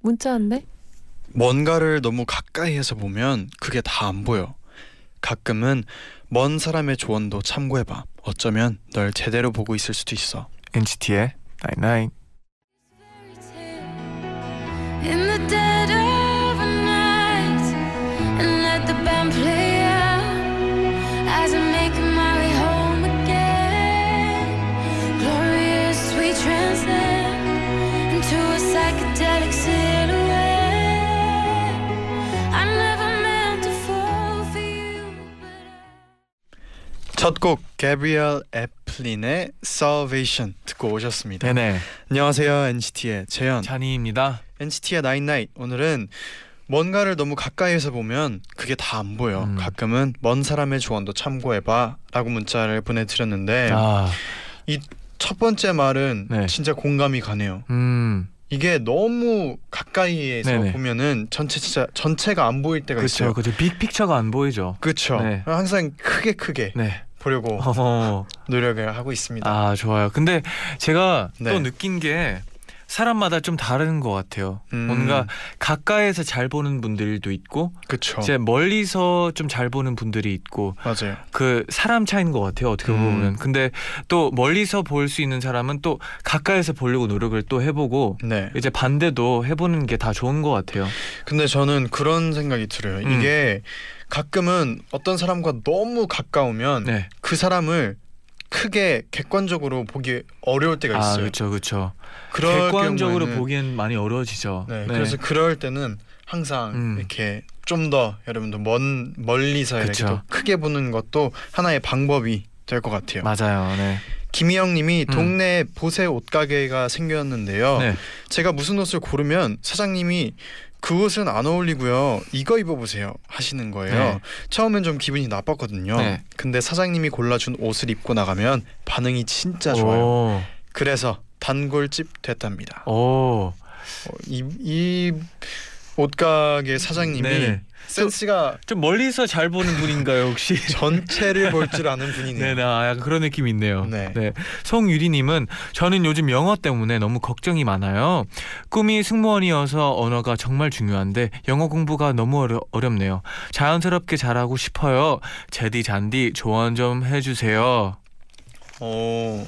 문자 왔네. 뭔가를 너무 가까이에서 보면 그게 다 안 보여. 가끔은 먼 사람의 조언도 참고해봐. 어쩌면 널 제대로 보고 있을 수도 있어. NCT의 Night Night. 첫곡 게브리엘 애플린의 Salvation 듣고 오셨습니다. 네네. 안녕하세요 NCT의 재현. 찬이입니다. NCT의 나인나잇 오늘은 뭔가를 너무 가까이에서 보면 그게 다 안 보여. 음. 가끔은 먼 사람의 조언도 참고해봐라고 문자를 보내드렸는데 아, 첫 번째 말은 네. 진짜 공감이 가네요. 음, 이게 너무 가까이에서 네네. 보면은 전체 진짜 전체가 안 보일 때가 그렇죠, 있어요. 그렇죠. 빅 픽처가 안 보이죠. 그렇죠. 네. 항상 크게 크게 네. 보려고 어, 노력을 하고 있습니다. 아 좋아요. 근데 제가 네. 또 느낀 게 사람마다 좀 다른 것 같아요. 음. 뭔가 가까이에서 잘 보는 분들도 있고, 그렇죠. 이제 멀리서 좀 잘 보는 분들이 있고, 맞아요. 그 사람 차이인 것 같아요. 어떻게 음. 보면. 근데 또 멀리서 볼 수 있는 사람은 또 가까이서 보려고 노력을 또 해보고, 네. 이제 반대도 해보는 게 다 좋은 것 같아요. 근데 저는 그런 생각이 들어요. 음. 이게 가끔은 어떤 사람과 너무 가까우면 네. 그 사람을 크게 객관적으로 보기 어려울 때가 아 있어요. 그렇죠, 그렇죠. 그럴 객관적으로 경우에는- 보기엔 많이 어려워지죠. 네, 그래서 그럴 때는 항상 음. 이렇게 좀 더 여러분들 먼 멀리서 이렇게 그쵸. 또 크게 보는 것도 하나의 방법이 될 것 같아요. 맞아요. 네. 김희영님이 음. 동네 보세 옷가게가 생겼는데요. 네. 제가 무슨 옷을 고르면 사장님이 그 옷은 안 어울리고요. 이거 입어보세요 하시는 거예요. 네. 처음엔 좀 기분이 나빴거든요. 네. 근데 사장님이 골라준 옷을 입고 나가면 반응이 진짜 좋아요. 오. 그래서 단골집 됐답니다. 오. 어, 이, 이 옷가게 사장님이 네네. 센스가 좀 멀리서 잘 보는 분인가요 혹시? 전체를 볼 줄 아는 분이네요. 네네, 아, 약간 그런 느낌이 있네요. 네. 송유리님은 저는 요즘 영어 때문에 너무 걱정이 많아요. 꿈이 승무원이어서 언어가 정말 중요한데 영어 공부가 너무 어려, 어렵네요. 자연스럽게 잘하고 싶어요. 제디 잔디 조언 좀 해주세요. 어,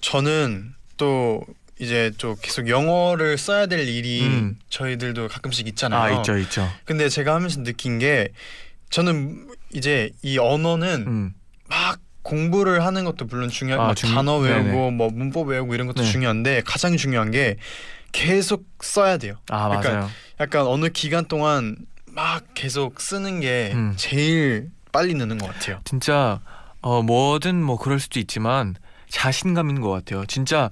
저는 또 이제 좀 계속 영어를 써야 될 일이 음. 저희들도 가끔씩 있잖아요. 아 있죠 있죠. 근데 제가 하면서 느낀 게 저는 이제 이 언어는 음. 막 공부를 하는 것도 물론 중요한 아, 막 중- 단어 외우고 네네. 뭐 문법 외우고 이런 것도 네. 중요한데 가장 중요한 게 계속 써야 돼요. 아 그러니까 맞아요. 약간 어느 기간 동안 막 계속 쓰는 게 음. 제일 빨리 느는 것 같아요. 진짜 어 뭐든 뭐 그럴 수도 있지만 자신감인 것 같아요. 진짜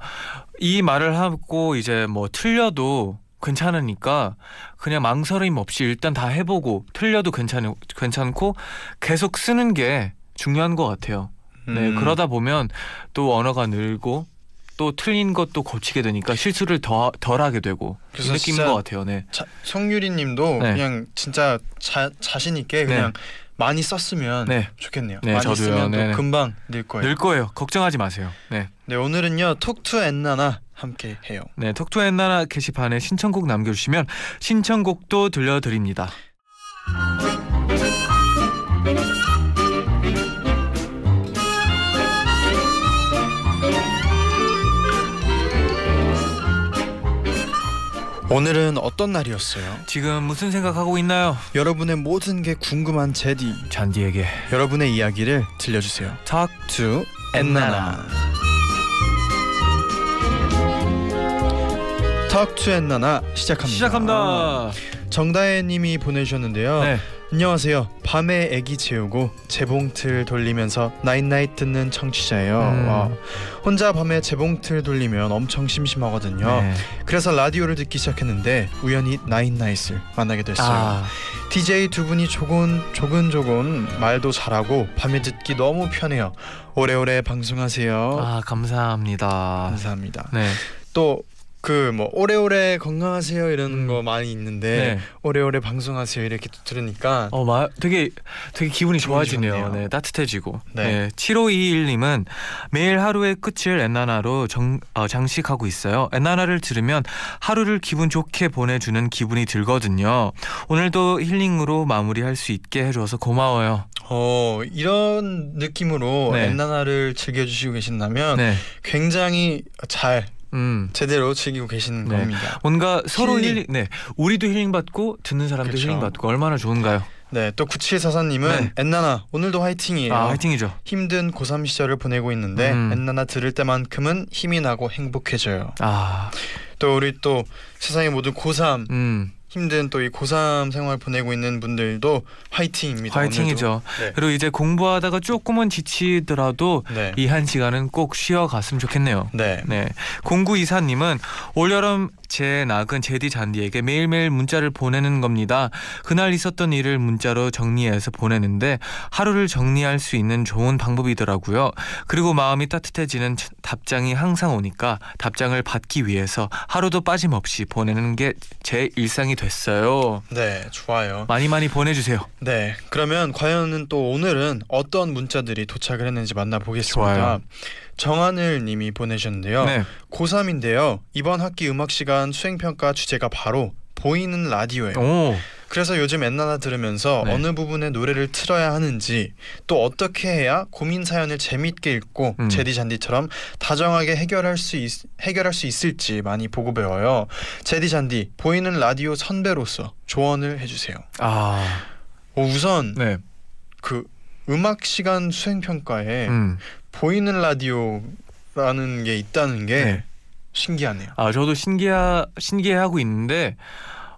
이 말을 하고 이제 뭐 틀려도 괜찮으니까 그냥 망설임 없이 일단 다 해보고 틀려도 괜찮 괜찮고 계속 쓰는 게 중요한 것 같아요. 네 음. 그러다 보면 또 언어가 늘고 또 틀린 것도 고치게 되니까 실수를 더 덜 하게 되고 이 그래서 느낌인 것 같아요. 네. 자, 성유리님도 네. 그냥 진짜 자, 자신 있게 그냥 많이 썼으면 네. 좋겠네요. 네, 많이 저도요. 쓰면 또 네네. 금방 늘 거예요. 네. 늘 거예요. 걱정하지 마세요. 네. 오늘은요 톡투 앤나나 함께 해요. 네, 톡투앤나나 게시판에 신청곡 남겨주시면 신청곡도 들려드립니다. 오늘은 어떤 날이었어요? 지금 무슨 생각하고 있나요? 여러분의 모든 게 궁금한 제디. 잔디에게 여러분의 이야기를 들려주세요. Talk 톡투 엔나나. Talk To 엔나나 시작합니다. 시작합니다. 정다혜님이 보내주셨는데요. 네, 안녕하세요. 밤에 애기 재우고 재봉틀 돌리면서 night night 듣는 청취자예요. 음. 와, 혼자 밤에 재봉틀 돌리면 엄청 심심하거든요. 네. 그래서 라디오를 듣기 시작했는데 우연히 night night을 만나게 됐어요. 아, DJ 두 분이 조곤 조근조근 말도 잘하고 밤에 듣기 너무 편해요. 오래오래 방송하세요. 아 감사합니다. 감사합니다. 네. 또 그 뭐 오래오래 건강하세요 이런 음. 거 많이 있는데 네. 오래오래 방송하세요 이렇게 또 들으니까 어, 마, 되게 되게 기분이 기분이 좋아지네요. 좋네요. 네, 따뜻해지고. 네. 네. 7521님은 매일 하루의 끝을 엔나나로 정, 어, 장식하고 있어요. 엔나나를 들으면 하루를 기분 좋게 보내주는 기분이 들거든요. 오늘도 힐링으로 마무리할 수 있게 해줘서 고마워요. 어 이런 느낌으로 네. 엔나나를 즐겨주시고 계신다면 네. 굉장히 잘 음. 제대로 즐기고 계시는 네. 겁니다. 뭔가 서로 힐링. 힐링. 네. 우리도 힐링 받고 듣는 사람도 그쵸. 힐링 받고 얼마나 좋은가요? 네, 또 9744님은 네. 엔나나 오늘도 화이팅이에요. 아, 화이팅이죠. 힘든 고3 시절을 보내고 있는데 음. 엔나나 들을 때만큼은 힘이 나고 행복해져요. 아. 또 우리 또 세상의 모든 고3 음. 힘든 또 이 고3 생활 보내고 있는 분들도 화이팅입니다. 화이팅이죠. 네. 그리고 이제 공부하다가 조금은 지치더라도. 네. 이한 시간은 꼭 쉬어 갔으면 좋겠네요. 네. 네. 공구 이사님은 올여름 제 낙은 제디 잔디에게 매일매일 문자를 보내는 겁니다. 그날 있었던 일을 문자로 정리해서 보내는데 하루를 정리할 수 있는 좋은 방법이더라고요. 그리고 마음이 따뜻해지는 차- 답장이 항상 오니까 답장을 받기 위해서 하루도 빠짐없이 보내는 게 제 일상이 됐어요. 네, 좋아요. 많이 많이 보내주세요. 네. 그러면 과연 또 오늘은 어떤 문자들이 도착을 했는지 만나보겠습니다. 좋아요. 정하늘 님이 보내셨는데요. 네. 고3인데요. 이번 학기 음악 시간 수행 평가 주제가 바로 보이는 라디오예요. 오. 그래서 요즘 엔나나 들으면서 네. 어느 부분의 노래를 틀어야 하는지 또 어떻게 해야 고민 사연을 재밌게 읽고 음. 제디 잔디처럼 다정하게 해결할 수 있, 해결할 수 있을지 많이 보고 배워요. 제디 잔디 보이는 라디오 선배로서 조언을 해주세요. 아. 어, 우선 네. 그 음악 시간 수행 평가에 음. 보이는 라디오라는 게 있다는 게 네. 신기하네요. 아 저도 신기하 신기해하고 있는데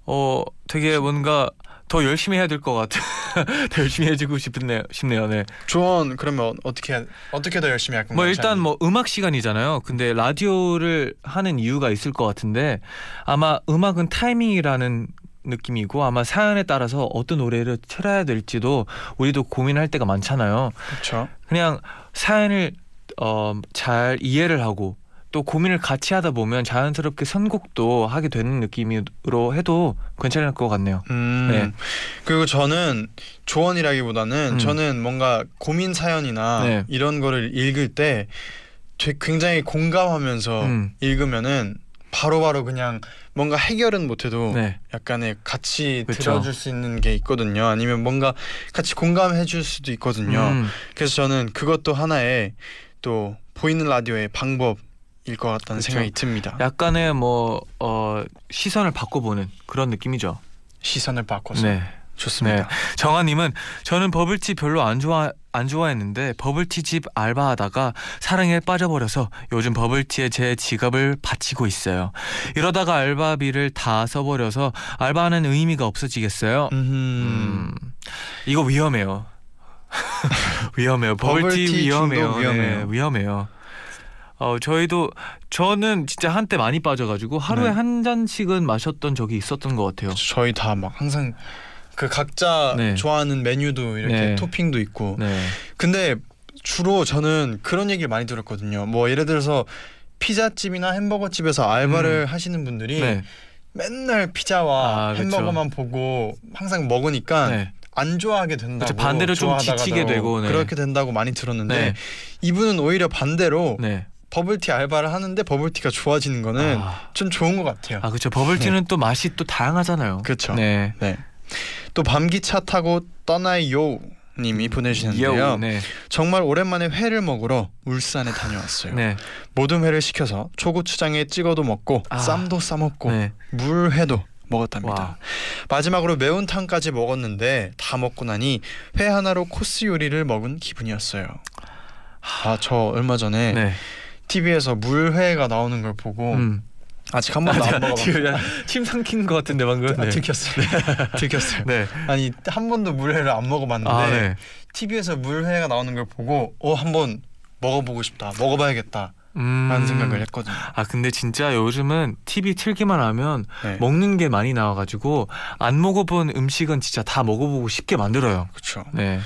어 되게 뭔가 더 열심히 해야 될 것 같아. 더 열심히 해주고 싶네요. 싶네요. 네. 조언 그러면 어떻게 해- 어떻게 더 열심히 할 건가요? 뭐 일단? 뭐 음악 시간이잖아요. 근데 라디오를 하는 이유가 있을 것 같은데 아마 음악은 타이밍이라는 느낌이고 아마 사연에 따라서 어떤 노래를 틀어야 될지도 우리도 고민할 때가 많잖아요. 그렇죠. 그냥 사연을 어, 잘 이해를 하고 또 고민을 같이 하다 보면 자연스럽게 선곡도 하게 되는 느낌으로 해도 괜찮을 것 같네요. 음. 네. 그리고 저는 조언이라기보다는 음. 저는 뭔가 고민 사연이나 네. 이런 거를 읽을 때 굉장히 공감하면서 음. 읽으면은 바로 바로 그냥 뭔가 해결은 못해도 네. 약간의 같이 그쵸. 들어줄 수 있는 게 있거든요. 아니면 뭔가 같이 공감해 줄 수도 있거든요. 음, 그래서 저는 그것도 하나의 또 보이는 라디오의 방법 일 것 같다는 그쵸. 생각이 듭니다. 약간의 뭐 어, 시선을 바꿔보는 그런 느낌이죠. 시선을 바꿔서 네. 좋습니다. 정아님은 저는 버블티 별로 안 좋아 안 좋아했는데 버블티 집 알바하다가 사랑에 빠져버려서 요즘 버블티에 제 지갑을 바치고 있어요. 이러다가 알바비를 다 써버려서 알바하는 의미가 없어지겠어요. 음. 음, 이거 위험해요. 위험해요. 버블티, 버블티 위험해요. 위험해요. 네, 위험해요. 어 저희도 저는 진짜 한때 많이 빠져가지고 하루에 네. 한 잔씩은 마셨던 적이 있었던 것 같아요. 저희 다 막 항상 그 각자 네. 좋아하는 메뉴도 이렇게 네. 토핑도 있고 네. 근데 주로 저는 그런 얘기를 많이 들었거든요 뭐 예를 들어서 피자집이나 햄버거집에서 알바를 하시는 분들이 네. 맨날 피자와 아. 햄버거만 보고 항상 먹으니까 네. 안 좋아하게 된다고 그쵸, 반대로 좀 지치게 되고, 네. 그렇게 된다고 많이 들었는데 네. 이분은 오히려 반대로 네. 버블티 알바를 하는데 버블티가 좋아지는 거는 아, 좀 좋은 것 같아요 아 그렇죠. 버블티는 또 맛이 또 다양하잖아요. 그쵸. 네. 네. 또 밤기차 타고 떠나요 님이 보내주셨는데요. 요, 네. 정말 오랜만에 회를 먹으러 울산에 다녀왔어요. 네. 모든 회를 시켜서 초고추장에 찍어도 먹고 아. 쌈도 싸 먹고 네. 물회도 먹었답니다. 와. 마지막으로 매운탕까지 먹었는데 다 먹고 나니 회 하나로 코스 요리를 먹은 기분이었어요. 아 저 얼마 전에 네. TV에서 물회가 나오는 걸 보고 음. 아직 한 번도 안 먹어봤어요. 침 삼킨 것 같은데 방금. 아, 네. 들켰어요. 들켰어요. 네. 아니 한 번도 물회를 안 먹어봤는데 아 네. TV에서 물회가 나오는 걸 보고 어 한번 먹어보고 싶다, 먹어봐야겠다 음. 라는 생각을 했거든요. 아 근데 진짜 요즘은 TV 틀기만 하면 네. 먹는 게 많이 나와가지고 안 먹어본 음식은 진짜 다 먹어보고 싶게 만들어요. 그렇죠. 네.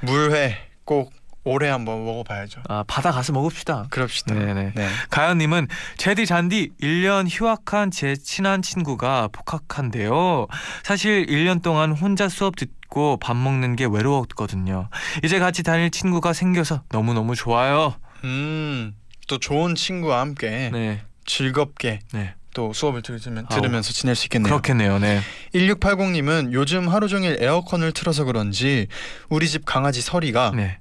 물회 꼭 올해 한번 먹어봐야죠. 아 바다 가서 먹읍시다. 그럽시다. 네네. 네. 가연님은 제디 잔디 1년 휴학한 제 친한 친구가 복학한데요. 사실 1년 동안 혼자 수업 듣고 밥 먹는 게 외로웠거든요. 이제 같이 다닐 친구가 생겨서 너무 너무 좋아요. 음, 또 좋은 친구와 함께 네. 즐겁게 네. 또 수업을 들으면, 들으면서 지낼 수 있겠네요. 그렇겠네요. 네. 1680님은 요즘 하루 종일 에어컨을 틀어서 그런지 우리 집 강아지 서리가 네.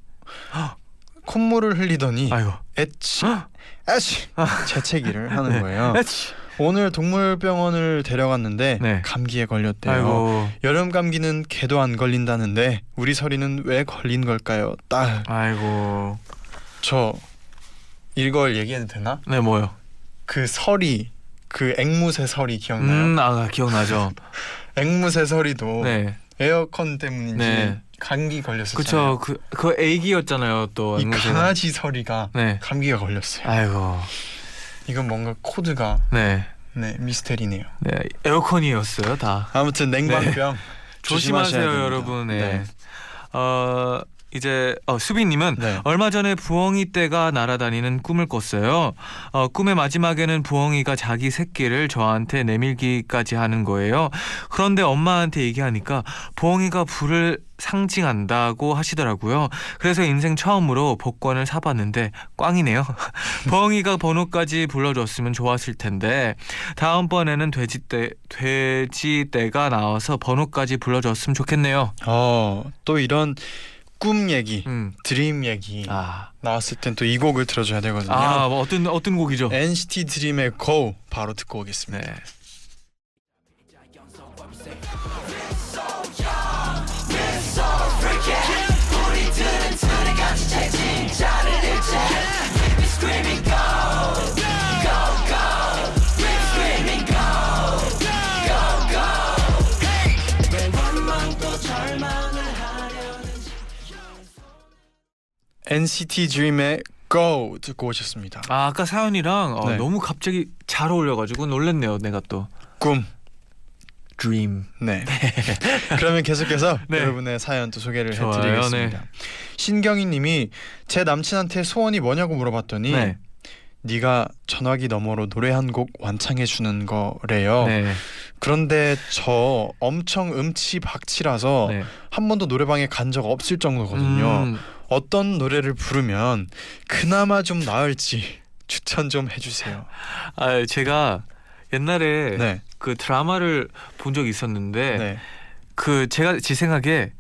콧물을 흘리더니 아이고. 에치 에치 재채기를 하는 거예요. 에치. 오늘 동물병원을 데려갔는데 네. 감기에 걸렸대요. 아이고. 여름 감기는 개도 안 걸린다는데 우리 서리는 왜 걸린 걸까요? 딸, 아이고. 저 이걸 얘기해도 되나? 네 뭐요? 그 서리, 그 앵무새 서리 기억나요? 음, 아 기억나죠. 앵무새 서리도 네. 에어컨 때문인지 네. 감기 걸렸었잖아요. 그쵸. 그, 그 애기였잖아요. 또. 이. 강아지 서리가 네. 감기가 걸렸어요. 아이고. 이건 뭔가 코드가 네. 네 미스테리네요. 네. 에어컨이었어요, 다. 아무튼 냉방병 조심하세요, 조심하셔야 됩니다. 여러분. 네. 네. 어 이제 어, 수빈님은 네. 얼마 전에 부엉이 떼가 날아다니는 꿈을 꿨어요. 어, 꿈의 마지막에는 부엉이가 자기 새끼를 저한테 내밀기까지 하는 거예요. 그런데 엄마한테 얘기하니까 부엉이가 불을 상징한다고 하시더라고요. 그래서 인생 처음으로 복권을 사봤는데 꽝이네요. 부엉이가 번호까지 불러줬으면 좋았을 텐데 다음번에는 돼지떼 돼지떼가 나와서 번호까지 불러줬으면 좋겠네요. 어, 또 이런 꿈 얘기, 음. 드림 얘기 아, 나왔을 땐 또 이 곡을 들어줘야 되거든요. 아, 뭐 어떤 어떤 곡이죠? NCT 드림의 Go 바로 듣고 오겠습니다. 네. NCT 드림의 Go 듣고 오셨습니다. 아, 아까 사연이랑 어, 네. 너무 갑자기 잘 어울려가지고 놀랬네요. 내가 또. 꿈. Dream. 네. 그러면 계속해서 네. 여러분의 사연 또 소개를 좋아요, 해드리겠습니다. 신경희님이 제 남친한테 소원이 뭐냐고 물어봤더니 네. 네가 전화기 너머로 노래 한 곡 완창해 주는 거래요. 네. 그런데 저 엄청 음치 박치라서 네. 한 번도 노래방에 간 적 없을 정도거든요. 음, 어떤 노래를 부르면 그나마 좀 나을지 추천 좀 해주세요. 아, 제가 옛날에 네, 그 드라마를 본 적이 있었는데 네. 그 제가 제 생각에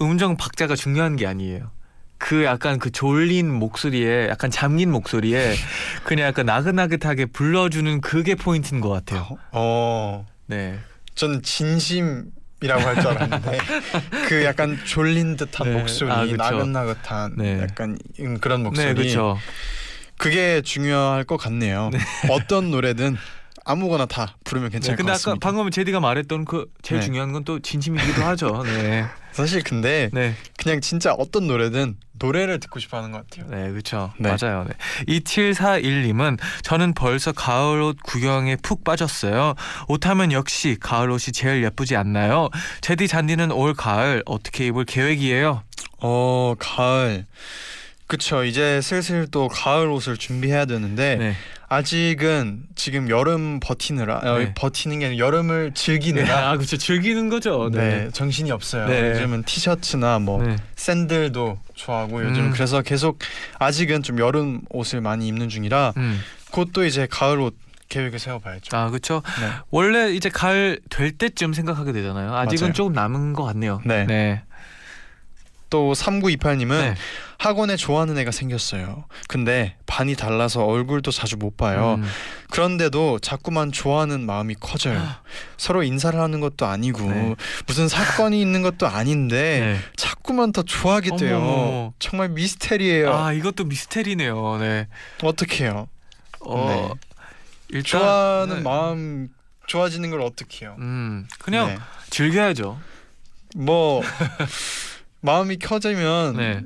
음정 박자가 중요한 게 아니에요. 그 약간 그 졸린 목소리에 약간 잠긴 목소리에 그냥 약간 나긋나긋하게 불러주는 그게 포인트인 것 같아요. 어, 네. 전 진심 이라고 할 줄 알았는데 그 약간 졸린 듯한 네. 목소리, 아. 나긋나긋한 네. 약간 음, 그런 목소리. 네, 그렇죠. 그게 중요할 것 같네요. 어떤 노래든 아무거나 다 부르면 괜찮을 네, 근데 것 아까 같습니다. 방금 제디가 말했던 그 제일 네. 중요한 건 또 진심이기도 하죠. 네. 사실 근데 네. 그냥 진짜 어떤 노래든 노래를 듣고 싶어 하는 것 같아요. 네, 그렇죠. 네. 맞아요. 네. 2741님은 저는 벌써 가을 옷 구경에 푹 빠졌어요. 옷하면 역시 가을 옷이 제일 예쁘지 않나요? 제디 잔디는 올 가을 어떻게 입을 계획이에요? 어 가을 그쵸 이제 슬슬 또 가을 옷을 준비해야 되는데 네. 아직은 지금 여름 버티느라 어, 네. 버티는 게 아니라 여름을 네. 즐기느라 아, 그렇죠. 즐기는 거죠. 네. 정신이 없어요 네. 요즘은 티셔츠나 뭐 네. 샌들도 좋아하고 요즘 음. 그래서 계속 아직은 좀 여름 옷을 많이 입는 중이라 음. 곧또 이제 가을 옷 계획을 세워봐야죠 아, 그렇죠. 네. 원래 이제 가을 될 때쯤 생각하게 되잖아요. 아직은 맞아요. 조금 남은 것 같네요. 네. 네. 또 3928님은 네. 학원에 좋아하는 애가 생겼어요 근데 반이 달라서 얼굴도 자주 못 봐요 음. 그런데도 자꾸만 좋아하는 마음이 커져요. 서로 인사를 하는 것도 아니고 네. 무슨 사건이 있는 것도 아닌데 네. 자꾸만 더 좋아하게 돼요. 어머. 정말 미스테리예요. 아, 이것도 미스테리네요. 네. 어떻게요? 어, 일단 좋아하는 네. 마음 좋아지는 걸 어떻게 해요? 음 그냥 네. 즐겨야죠. 뭐 마음이 켜지면 네.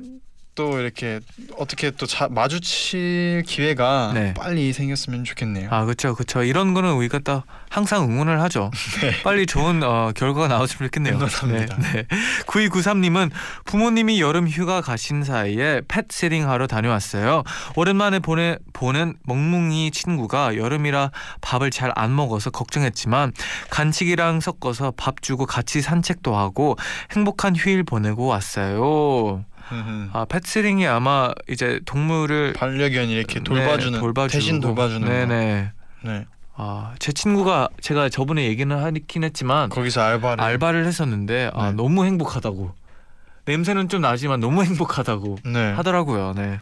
또 이렇게 어떻게 또 자, 마주칠 기회가 네. 빨리 생겼으면 좋겠네요. 아 그렇죠 그렇죠 이런 거는 우리가 딱 항상 응원을 하죠 빨리 좋은 어, 결과가 나왔으면 좋겠네요 응원합니다. 네, 네. 9293님은 부모님이 여름 휴가 가신 사이에 펫 세팅 하러 다녀왔어요 오랜만에 보내, 보는 멍뭉이 친구가 여름이라 밥을 잘 안 먹어서 걱정했지만 간식이랑 섞어서 밥 주고 같이 산책도 하고 행복한 휴일 보내고 왔어요 음, 아 펫세팅이 아마 이제 동물을 반려견 이렇게 네, 돌봐주는 돌봐주고. 대신 돌봐주는 거. 네네 네. 아, 제 친구가 제가 저번에 얘기는 하긴 했지만 거기서 알바를 알바를 했었는데 아, 네. 너무 행복하다고. 냄새는 좀 나지만 너무 행복하다고 네. 하더라고요. 네.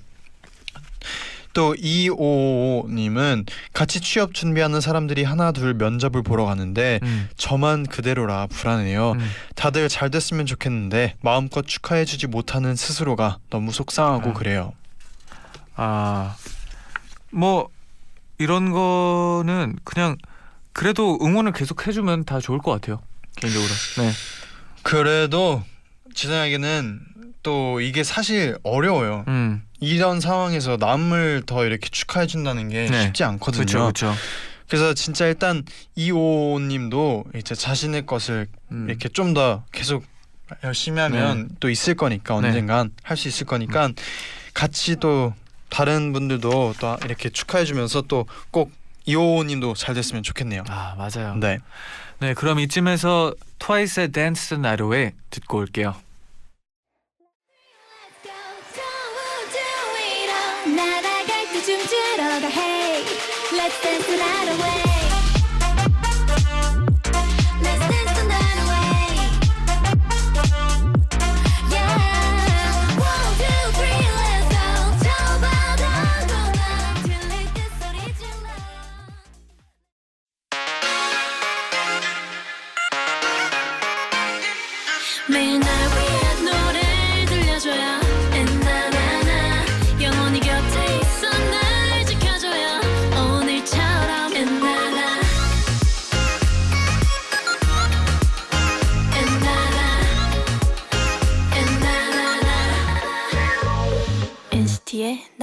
또 2555님은 같이 취업 준비하는 사람들이 하나 둘 면접을 보러 가는데 음, 저만 그대로라 불안해요. 음. 다들 잘 됐으면 좋겠는데 마음껏 축하해주지 못하는 스스로가 너무 속상하고 아. 그래요. 아, 뭐 이런 거는 그냥 그래도 응원을 계속 해주면 다 좋을 것 같아요. 개인적으로. 네. 그래도 제 생각에는 또 이게 사실 어려워요. 음, 이런 상황에서 남을 더 이렇게 축하해 준다는 게 네. 쉽지 않거든요. 그렇죠. 그래서 진짜 일단 25님도 이제 자신의 것을 음. 이렇게 좀 더 계속 열심히 하면 또 있을 거니까 네. 언젠간 할수 있을 거니까 같이 또 다른 분들도 또 이렇게 축하해 주면서 또꼭 25님도 잘 됐으면 좋겠네요. 아 맞아요. 네. 네, 그럼 이쯤에서 트와이스의 댄스 나로에 듣고 올게요. 날아갈 때 춤추러 가 Hey Let's dance the night away Let's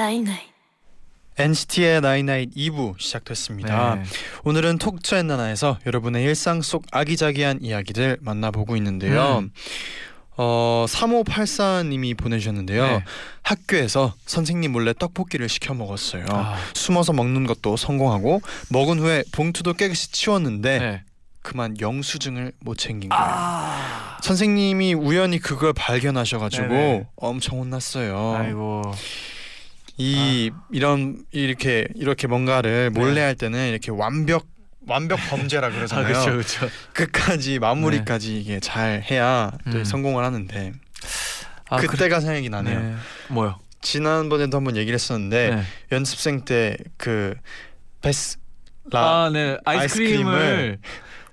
night night NCT의 night night 2부 시작됐습니다. 네. 오늘은 Talk To 엔나나에서 여러분의 일상 속 아기자기한 이야기들 만나보고 있는데요. 음. 어 3584님이 보내주셨는데요. 네. 학교에서 선생님 몰래 떡볶이를 시켜 먹었어요. 아, 숨어서 먹는 것도 성공하고 먹은 후에 봉투도 깨끗이 치웠는데 네. 그만 영수증을 못 챙긴 거예요. 아, 선생님이 우연히 그걸 발견하셔가지고 네네. 엄청 혼났어요. 아이고. 이 이런 이렇게 이렇게 뭔가를 몰래 네. 할 때는 이렇게 완벽 완벽 범죄라 아, 그러잖아요. 그렇죠, 그렇죠. 끝까지 마무리까지 이게 잘 해야 또 음. 성공을 하는데 아, 그때가 생각이 그래- 나네요. 네. 뭐요? 지난번에도 한번 얘기를 했었는데 네. 연습생 때그 베스 라 아, 네. 아이스크림을, 아이스크림을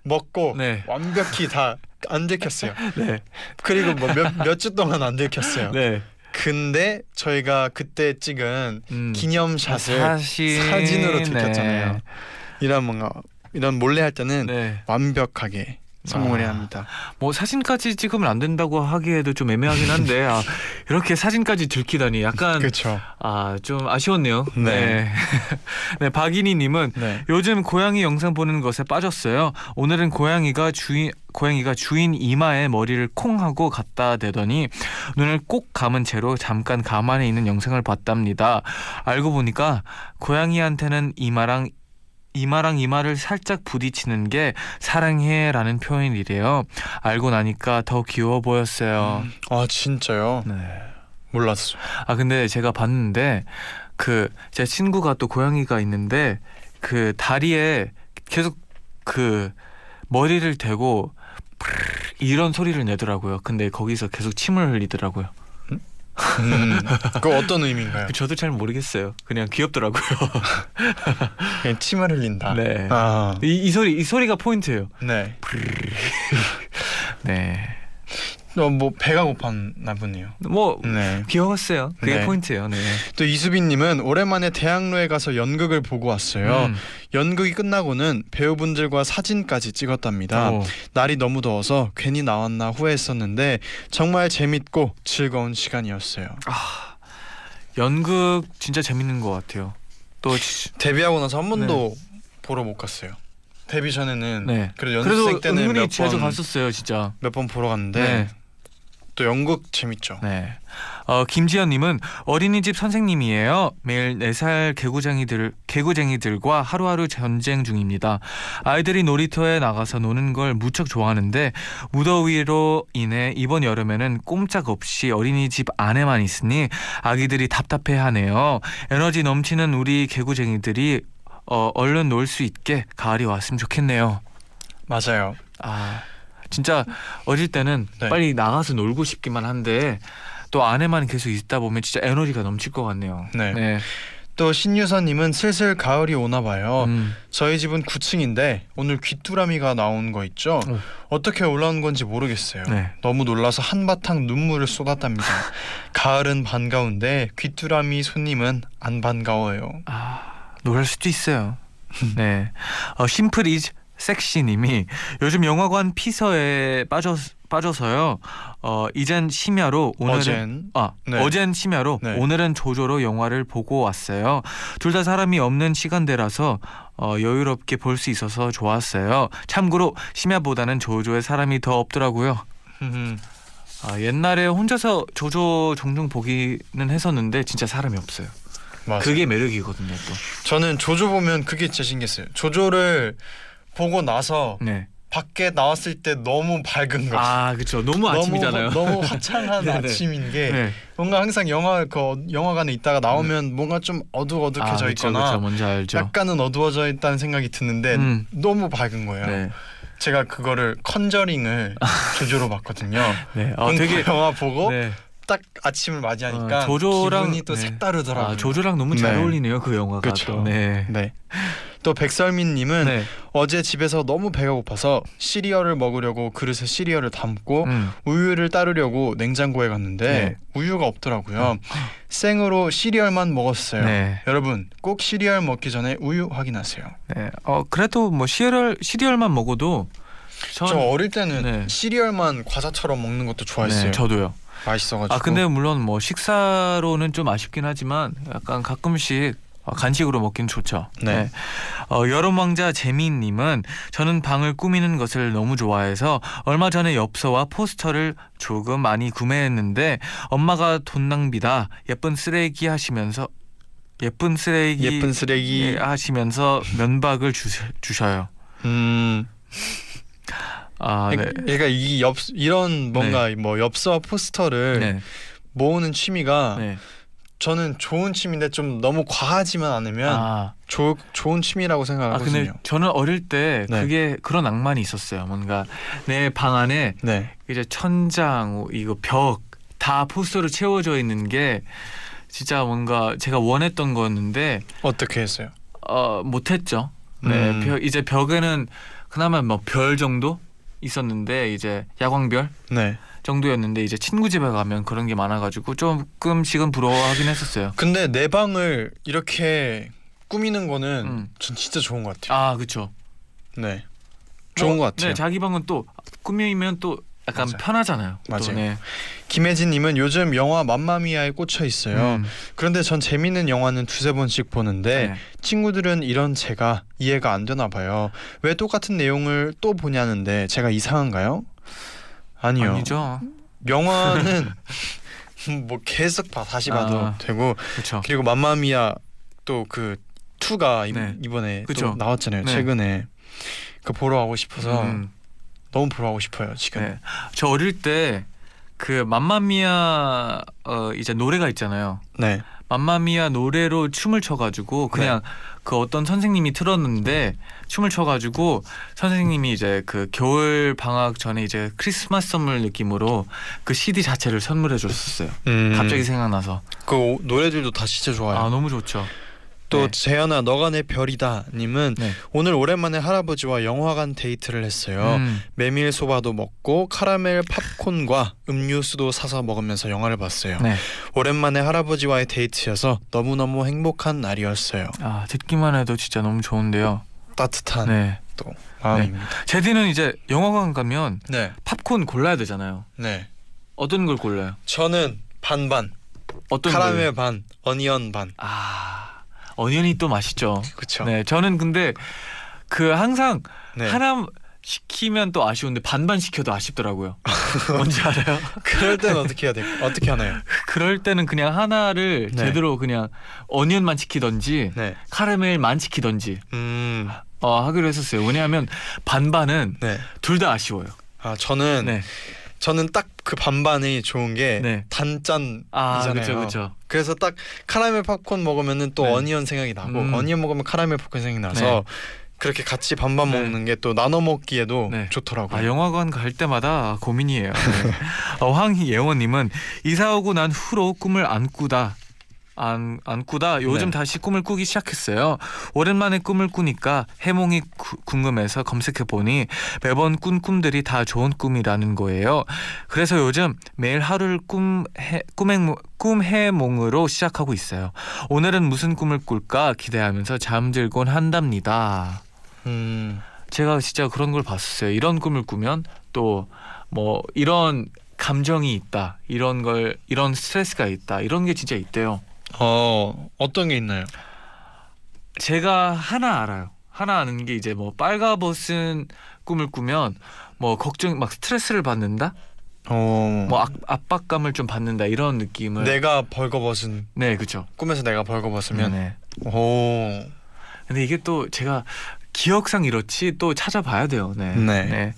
먹고 네. 완벽히 다 안 들켰어요. 네. 그리고 뭐몇주 동안 안 들켰어요. 네. 근데 저희가 그때 찍은 음. 기념샷을 사진 사진으로 네. 들켰잖아요. 이런 뭔가 이런 몰래 할 때는 네. 완벽하게 성공을 해야 아. 합니다. 뭐 사진까지 찍으면 안 된다고 하기에도 좀 애매하긴 한데 아, 이렇게 사진까지 들키다니 약간 그렇죠. 아좀 아쉬웠네요. 네. 네. 네, 박인희님은 네. 요즘 고양이 영상 보는 것에 빠졌어요. 오늘은 고양이가 주인 고양이가 주인 이마에 머리를 콩 하고 갖다 대더니 눈을 꼭 감은 채로 잠깐 가만히 있는 영상을 봤답니다. 알고 보니까 고양이한테는 이마랑 이마랑 이마를 살짝 부딪히는 게 사랑해라는 표현이래요. 알고 나니까 더 귀여워 보였어요. 아 진짜요? 네. 몰랐어. 아 근데 제가 봤는데 그 제 친구가 또 고양이가 있는데 그 다리에 계속 그 머리를 대고 이런 소리를 내더라고요. 근데 거기서 계속 침을 흘리더라고요. 음, 그 어떤 의미인가요? 저도 잘 모르겠어요. 그냥 귀엽더라고요. 그냥 침을 흘린다. 네. 아, 이, 이 소리 이 소리가 포인트예요. 네. 네. 어, 뭐 배가 고팠나 보네요. 뭐 네. 귀여웠어요. 그게 네. 포인트예요. 네. 또 이수빈님은 오랜만에 대학로에 가서 연극을 보고 왔어요. 음. 연극이 끝나고는 배우분들과 사진까지 찍었답니다. 오. 날이 너무 더워서 괜히 나왔나 후회했었는데 정말 재밌고 즐거운 시간이었어요. 연극 진짜 재밌는 것 같아요. 또 지- 데뷔하고 나서 한 번도 보러 못 갔어요. 데뷔 전에는 네. 그래도 연습생 때는 은근히 몇 자주 번 갔었어요, 진짜. 몇 번 보러 갔는데 네. 또 연극 재밌죠. 네. 어, 김지연님은 어린이집 선생님이에요. 매일 4살 개구쟁이들 개구쟁이들과 하루하루 전쟁 중입니다. 아이들이 놀이터에 나가서 노는 걸 무척 좋아하는데 무더위로 인해 이번 여름에는 꼼짝없이 어린이집 안에만 있으니 아기들이 답답해 하네요. 에너지 넘치는 우리 개구쟁이들이 어, 얼른 놀 수 있게 가을이 왔으면 좋겠네요. 맞아요. 아 진짜 어릴 때는 네. 빨리 나가서 놀고 싶기만 한데 또 안에만 계속 있다 보면 진짜 에너지가 넘칠 것 같네요. 네. 또 신유선님은 슬슬 가을이 오나 봐요. 음. 저희 집은 9층인데 오늘 귀뚜라미가 나온 거 있죠. 어. 어떻게 올라온 건지 모르겠어요. 네. 너무 놀라서 한바탕 눈물을 쏟았답니다. 가을은 반가운데 귀뚜라미 손님은 안 반가워요. 아 놀랄 수도 있어요. 네. 어, Simple is sexy님이 요즘 영화관 피서에 빠져 빠져서요. 어 이젠 심야로 오늘은 어젠 아 네. 어젠 심야로 네. 오늘은 조조로 영화를 보고 왔어요. 둘 다 사람이 없는 시간대라서 어, 여유롭게 볼 수 있어서 좋았어요. 참고로 심야보다는 조조에 사람이 더 없더라고요. 아, 옛날에 혼자서 조조 종종 보기는 했었는데 진짜 사람이 없어요. 맞아요. 그게 매력이거든요. 또. 저는 조조 보면 그게 진짜 신기했어요. 조조를 보고 나서 네. 밖에 나왔을 때 너무 밝은 거. 아 그렇죠. 너무 아침이잖아요. 너무, 너무 화창한 네네. 아침인 게 네. 뭔가 항상 영화 그 영화관에 있다가 나오면 뭔가 좀 어두어둑해져 아, 그쵸, 있거나 그쵸. 알죠. 약간은 어두워져 있다는 생각이 드는데 음. 너무 밝은 거예요. 네. 제가 그거를 컨저링을 조조로 봤거든요. 네. 어, 공포 되게 영화 보고 네. 딱 아침을 맞이하니까 어, 조조랑- 기분이 또 네. 색다르더라고요. 아, 조조랑 너무 잘 네. 어울리네요 그 영화가. 그쵸. 또. 네. 네. 또 백설민님은 네. 어제 집에서 너무 배가 고파서 시리얼을 먹으려고 그릇에 시리얼을 담고 음. 우유를 따르려고 냉장고에 갔는데 네. 우유가 없더라고요. 생으로 시리얼만 먹었어요. 네. 여러분 꼭 시리얼 먹기 전에 우유 확인하세요. 네. 어 그래도 뭐 시리얼 시리얼만 먹어도 전, 저 어릴 때는 네. 시리얼만 과자처럼 먹는 것도 좋아했어요. 네, 저도요. 맛있어가지고. 아 근데 물론 뭐 식사로는 좀 아쉽긴 하지만 약간 가끔씩 어, 간식으로 먹긴 좋죠. 네. 어, 여름 왕자 재민님은 저는 방을 꾸미는 것을 너무 좋아해서 얼마 전에 엽서와 포스터를 조금 많이 구매했는데 엄마가 돈 낭비다 예쁜 쓰레기 하시면서 예쁜 쓰레기 예쁜 쓰레기. 예, 하시면서 면박을 주, 주셔요. 음. 아 네. 그러니까 이 엽 이런 뭔가 뭐 엽서 포스터를 네. 모으는 취미가 네. 저는 좋은 취미인데 좀 너무 과하지만 않으면 아, 조, 좋은 취미라고 아 생각하거든요. 근데 저는 어릴 때 네. 그게 그런 낭만이 있었어요. 뭔가 내 방 안에 네. 이제 천장 이거 벽 다 포스터로 채워져 있는 게 진짜 뭔가 제가 원했던 거였는데 어떻게 했어요? 어 못했죠. 네, 음. 벽, 이제 벽에는 그나마 뭐 별 정도 있었는데 이제 야광별 네. 정도였는데 이제 친구 집에 가면 그런 게 많아가지고 조금씩은 부러워하긴 했었어요. 근데 내 방을 이렇게 꾸미는 거는 음. 전 진짜 좋은 것 같아요. 아 그렇죠. 네. 좋은 것 같아요. 네, 자기 방은 또 꾸미면 또 약간 맞아요. 편하잖아요. 또, 맞아요. 네. 김혜진님은 요즘 영화 맘마미아에 꽂혀 있어요. 음, 그런데 전 재밌는 영화는 두세 번씩 보는데 네. 친구들은 이런 제가 이해가 안 되나 봐요. 왜 똑같은 내용을 또 보냐는데 제가 이상한가요? 아니요. 아니죠. 영화는 뭐 계속 봐 다시 봐도 아. 되고 그렇죠. 그리고 맘마미아 또그 2가 네. 이번에 그쵸. 또 나왔잖아요. 네. 최근에 그 보러 가고 싶어서 음, 너무 보러 가고 싶어요 지금. 네. 저 어릴 때 그 맘마미아 어 이제 노래가 있잖아요. 네. 맘마미아 노래로 춤을 춰가지고 그냥 그 어떤 선생님이 틀었는데 춤을 춰가지고 선생님이 이제 그 겨울 방학 전에 이제 크리스마스 선물 느낌으로 그 CD 자체를 선물해 줬었어요. 음, 갑자기 생각나서 그 오- 노래들도 다 진짜 좋아요. 아 너무 좋죠. 또 네. 재현아 너가 내 별이다 님은 네. 오늘 오랜만에 할아버지와 영화관 데이트를 했어요. 음. 메밀 소바도 먹고 카라멜 팝콘과 음료수도 사서 먹으면서 영화를 봤어요. 네. 오랜만에 할아버지와의 데이트여서 너무너무 행복한 날이었어요. 아 듣기만 해도 진짜 너무 좋은데요. 따뜻한 네. 또 마음입니다. 제디는 이제 영화관 가면 네. 팝콘 골라야 되잖아요. 네. 어떤 걸 골라요? 저는 반반. 어떤 카라멜 걸? 반, 어니언 반. 아 어니언이 또 맛있죠. 그렇죠. 네, 저는 근데 그 항상 네. 하나 시키면 또 아쉬운데 반반 시켜도 아쉽더라고요. 뭔지 알아요? 그럴 때는 어떻게 해야 돼? 어떻게 하나요? 그럴 때는 그냥 하나를 네. 제대로 그냥 어니언만 시키던지 네. 카라멜만 시키던지 음. 어, 하기로 했었어요. 왜냐하면 반반은 네. 둘다 아쉬워요. 아 저는 네. 저는 딱 그 반반이 좋은 게 네. 단짠이잖아요. 아, 그렇죠, 그렇죠. 그래서 딱 카라멜 팝콘 먹으면은 또 네. 어니언 생각이 나고 음. 어니언 먹으면 카라멜 pop콘 생각이 나서 네. 그렇게 같이 반반 네. 먹는 게 또 나눠 먹기에도 네. 좋더라고요. 아 영화관 갈 때마다 고민이에요. 네. 어, 황예원님은 이사 오고 난 후로 꿈을 안 꾸다. 안, 안 꾸다 요즘 네. 다시 꿈을 꾸기 시작했어요. 오랜만에 꿈을 꾸니까 해몽이 구- 궁금해서 검색해 보니 매번 꾼 꿈들이 다 좋은 꿈이라는 거예요. 그래서 요즘 매일 하루를 꿈 해, 꿈행, 꿈해몽으로 시작하고 있어요. 오늘은 무슨 꿈을 꿀까 기대하면서 잠들곤 한답니다. 음. 제가 진짜 그런 걸 봤었어요. 이런 꿈을 꾸면 또 뭐 이런 감정이 있다. 이런 걸 이런 스트레스가 있다. 이런 게 진짜 있대요. 어 어떤 게 있나요? 제가 하나 알아요. 하나 아는 게 이제 뭐 빨가벗은 꿈을 꾸면 뭐 걱정 막 스트레스를 받는다. 어. 뭐 압, 압박감을 좀 받는다. 이런 느낌을 내가 벌거벗은 네, 그렇죠. 꿈에서 내가 벌거벗으면 네. 오. 근데 이게 또 제가 기억상 이렇지 또 찾아봐야 돼요. 네. 네.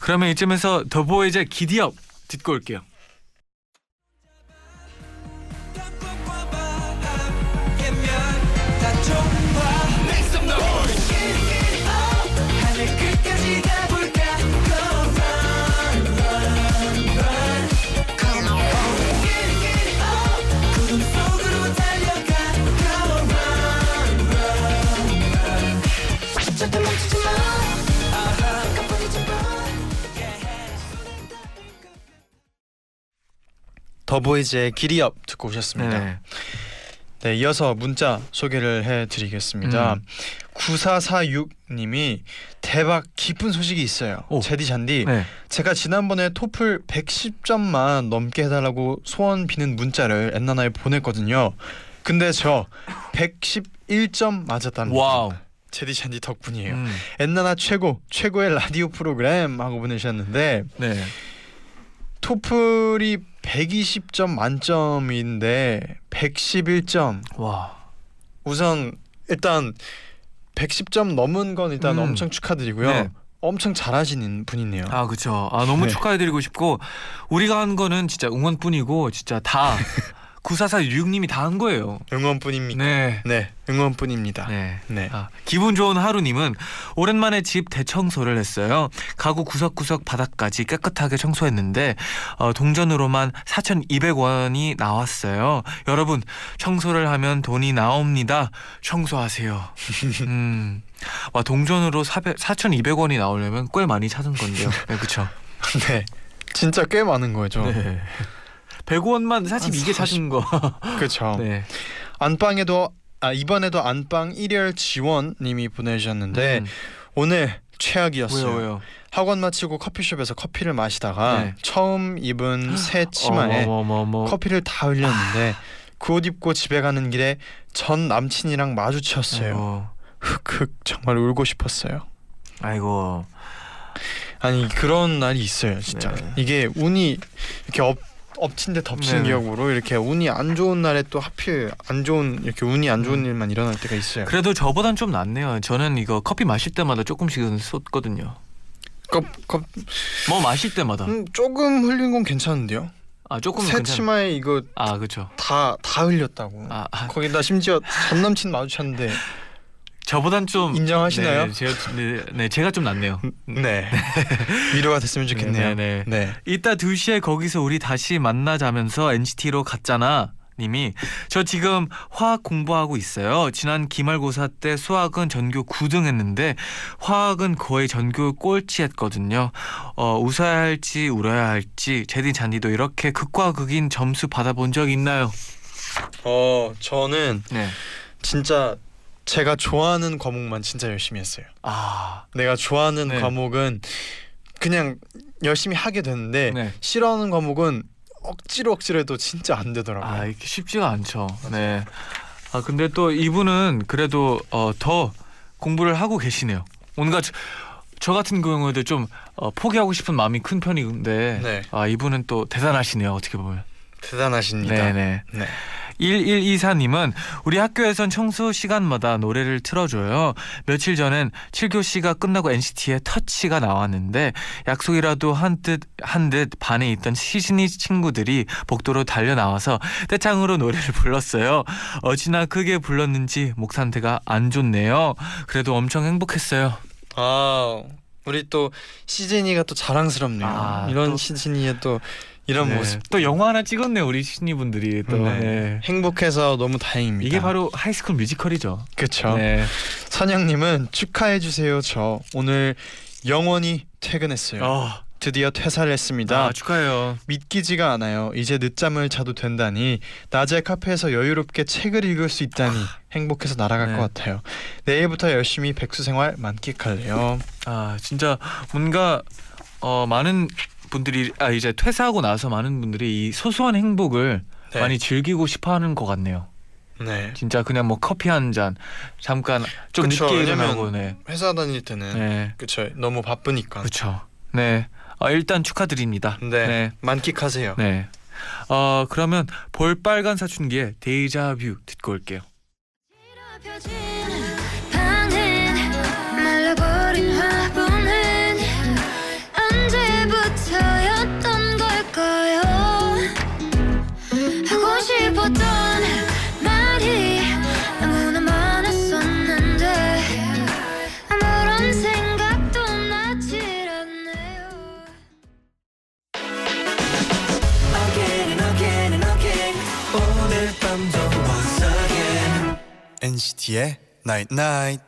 그러면 이쯤에서 더보이즈의 기디업 듣고 올게요. 더보이즈의 Giddy Up 듣고 오셨습니다. 네. 네, 이어서 문자 소개를 해드리겠습니다. 음. 9446님이 대박 기쁜 소식이 있어요. 오. 재디 쟌디, 네. 제가 지난번에 토플 110점만 넘게 해달라고 소원 비는 문자를 엔나나에 보냈거든요. 근데 저 111점 맞았다는 wow. 재디 쟌디 덕분이에요. 음. 엔나나 최고 최고의 라디오 프로그램 하고 보내셨는데 네. 토플이 120점 만점인데 111점 와. 우선 일단 110점 넘은 건 일단 음. 엄청 축하드리고요. 네. 엄청 잘하시는 분이네요. 아 그렇죠. 아 너무 네. 축하해드리고 싶고 우리가 한 거는 진짜 응원뿐이고 진짜 다 9446님이 다 한 거예요. 응원뿐입니다. 네. 네. 응원뿐입니다. 네. 네. 아, 기분 좋은 하루님은 오랜만에 집 대청소를 했어요. 가구 구석구석 바닥까지 깨끗하게 청소했는데 어, 동전으로만 4,200원이 나왔어요. 여러분 청소를 하면 돈이 나옵니다. 청소하세요. 음, 와 동전으로 400, 4,200원이 나오려면 꽤 많이 찾은 건데요. 네, 그렇죠. 네. 진짜 꽤 많은 거죠. 네. 100원만 사실 이게 40. 찾은 거. 그렇죠. 네. 안방에도 아 이번에도 안방 일열 지원님이 보내주셨는데 음, 오늘 최악이었어요. 왜요 왜요? 학원 마치고 커피숍에서 커피를 마시다가 네. 처음 입은 새 치마에 어머머머. 커피를 다 흘렸는데 그 옷 입고 집에 가는 길에 전 남친이랑 마주쳤어요. 흑흑 정말 울고 싶었어요. 아이고. 아니 그런 날이 있어요, 진짜. 네. 이게 운이 이렇게 엎 엎친 데 덮친 네네. 격으로 이렇게 운이 안 좋은 날에 또 하필 안 좋은 이렇게 운이 안 좋은 음. 일만 일어날 때가 있어요. 그래도 저보단 좀 낫네요. 저는 이거 커피 마실 때마다 조금씩은 쏟거든요. 컵, 컵, 뭐 마실 때마다. 음, 조금 흘린 건 괜찮은데요. 아 조금 새 치마에 이거 아 그렇죠. 다 다 흘렸다고. 아, 아 거기다 심지어 전 남친 마주쳤는데 저보단 좀 인정하시나요? 네, 제가 네, 네 제가 좀 낫네요. 네 위로가 됐으면 좋겠네요. 네, 네. 네. 이따 2시에 거기서 우리 다시 만나자면서 NCT로 갔잖아. 님이 저 지금 화학 공부하고 있어요. 지난 기말고사 때 수학은 전교 9등 했는데 화학은 거의 전교 꼴찌했거든요. 어, 웃어야 할지 울어야 할지 제디 잔디도 이렇게 극과 극인 점수 받아본 적 있나요? 어 저는 네. 진짜 제가 좋아하는 과목만 진짜 열심히 했어요. 아, 내가 좋아하는 네. 과목은 그냥 열심히 하게 되는데 네. 싫어하는 과목은 억지로 억지로 해도 진짜 안 되더라고요. 아 이게 쉽지가 않죠. 네. 아 근데 또 이분은 그래도 어, 더 공부를 하고 계시네요. 뭔가 저, 저 같은 경우에도 좀 어, 포기하고 싶은 마음이 큰 편인데 네. 아 이분은 또 대단하시네요. 어떻게 보면. 대단하십니다. 네네. 네. 1124님은 우리 학교에선 청소 시간마다 노래를 틀어줘요. 며칠 전엔 7교시가 끝나고 NCT의 터치가 나왔는데 약속이라도 한 듯 한 듯 반에 있던 시즈니 친구들이 복도로 달려 나와서 떼창으로 노래를 불렀어요. 어찌나 크게 불렀는지 목 상태가 안 좋네요. 그래도 엄청 행복했어요. 아 우리 또 시즈니가 또 자랑스럽네요. 아, 이런 또- 시즈니의 또 이런 네. 모습 또 영화 하나 찍었네요. 우리 시즈니 분들이 또. 네. 네. 행복해서 너무 다행입니다. 이게 바로 High School Musical이죠. 그렇죠. 네. 선영님은 축하해 주세요. 저 오늘 영원히 퇴근했어요. 어, 드디어 퇴사를 했습니다. 아, 축하해요. 믿기지가 않아요. 이제 늦잠을 자도 된다니 낮에 카페에서 여유롭게 책을 읽을 수 있다니 행복해서 날아갈 네. 것 같아요. 내일부터 열심히 백수 생활 만끽할래요. 아 진짜 뭔가 어 많은 분들이 아 이제 퇴사하고 나서 많은 분들이 이 소소한 행복을 네. 많이 즐기고 싶어하는 것 같네요. 네. 진짜 그냥 뭐 커피 한 잔 잠깐 좀 그쵸, 늦게 일어나고 네. 회사 다닐 때는 네. 그쵸 너무 바쁘니까. 그렇죠. 네. 아, 일단 축하드립니다. 네. 네. 만끽하세요. 네. 어 그러면 볼빨간 사춘기의 데이자뷰 듣고 올게요. NCT의 Night Night.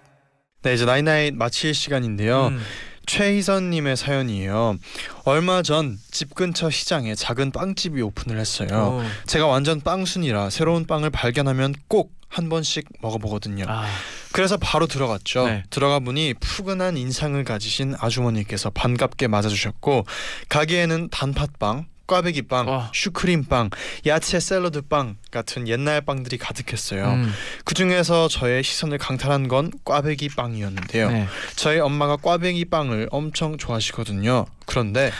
네 이제 나이나이 마칠 시간인데요. 음. 최희선님의 사연이에요. 얼마 전 집 근처 시장에 작은 빵집이 오픈을 했어요. 어. 제가 완전 빵순이라 새로운 빵을 발견하면 꼭 한 번씩 먹어보거든요. 아, 그래서 바로 들어갔죠. 네. 들어가 보니 푸근한 인상을 가지신 아주머니께서 반갑게 맞아주셨고 가게에는 단팥빵, 꽈배기 빵, 와. 슈크림 빵, 야채 샐러드 빵 같은 옛날 빵들이 가득했어요. 음. 그 중에서 저의 시선을 강탈한 건 꽈배기 빵이었는데요. 네. 저희 엄마가 꽈배기 빵을 엄청 좋아하시거든요. 그런데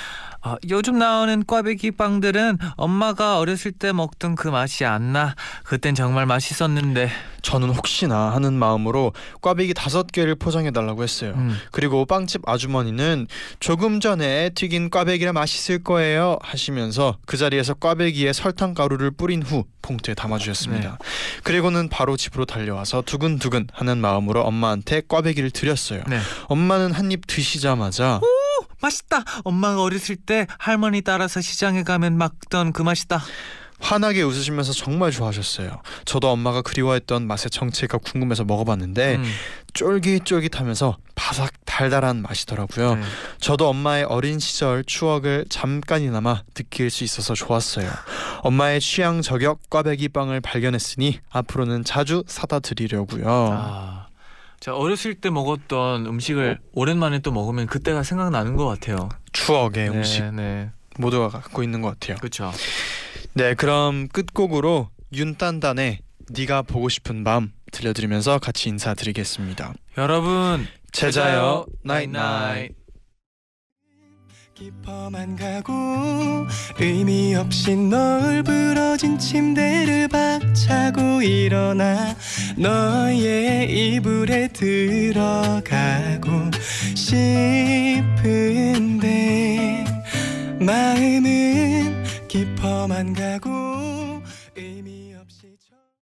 아, 요즘 나오는 꽈배기 빵들은 엄마가 어렸을 때 먹던 그 맛이 안 나. 그땐 정말 맛있었는데. 저는 혹시나 하는 마음으로 꽈배기 다섯 개를 포장해 달라고 했어요. 음. 그리고 빵집 아주머니는 조금 전에 튀긴 꽈배기라 맛있을 거예요 하시면서 그 자리에서 꽈배기에 설탕 가루를 뿌린 후 봉투에 담아 주셨습니다. 네. 그리고는 바로 집으로 달려와서 두근두근 하는 마음으로 엄마한테 꽈배기를 드렸어요. 네. 엄마는 한 입 드시자마자 맛있다. 엄마가 어렸을 때 할머니 따라서 시장에 가면 먹던 그 맛이다. 환하게 웃으시면서 정말 좋아하셨어요. 저도 엄마가 그리워했던 맛의 정체가 궁금해서 먹어봤는데 음. 쫄깃쫄깃하면서 바삭 달달한 맛이더라고요. 네. 저도 엄마의 어린 시절 추억을 잠깐이나마 느낄 수 있어서 좋았어요. 엄마의 취향 저격 꽈배기 빵을 발견했으니 앞으로는 자주 사다 드리려고요. 아, 자 어렸을 때 먹었던 음식을 오랜만에 또 먹으면 그때가 생각나는 것 같아요. 추억의 음식 네, 네, 모두가 갖고 있는 것 같아요. 그렇죠. 네, 그럼 끝곡으로 윤딴딴의 네가 보고 싶은 밤 들려드리면서 같이 인사드리겠습니다. 여러분 제자요 나잇나잇. 깊어만 가고 의미 없이 널브러진 침대를 박차고 일어나 너의 이불에 들어가고 싶은데 마음은 깊어만 가고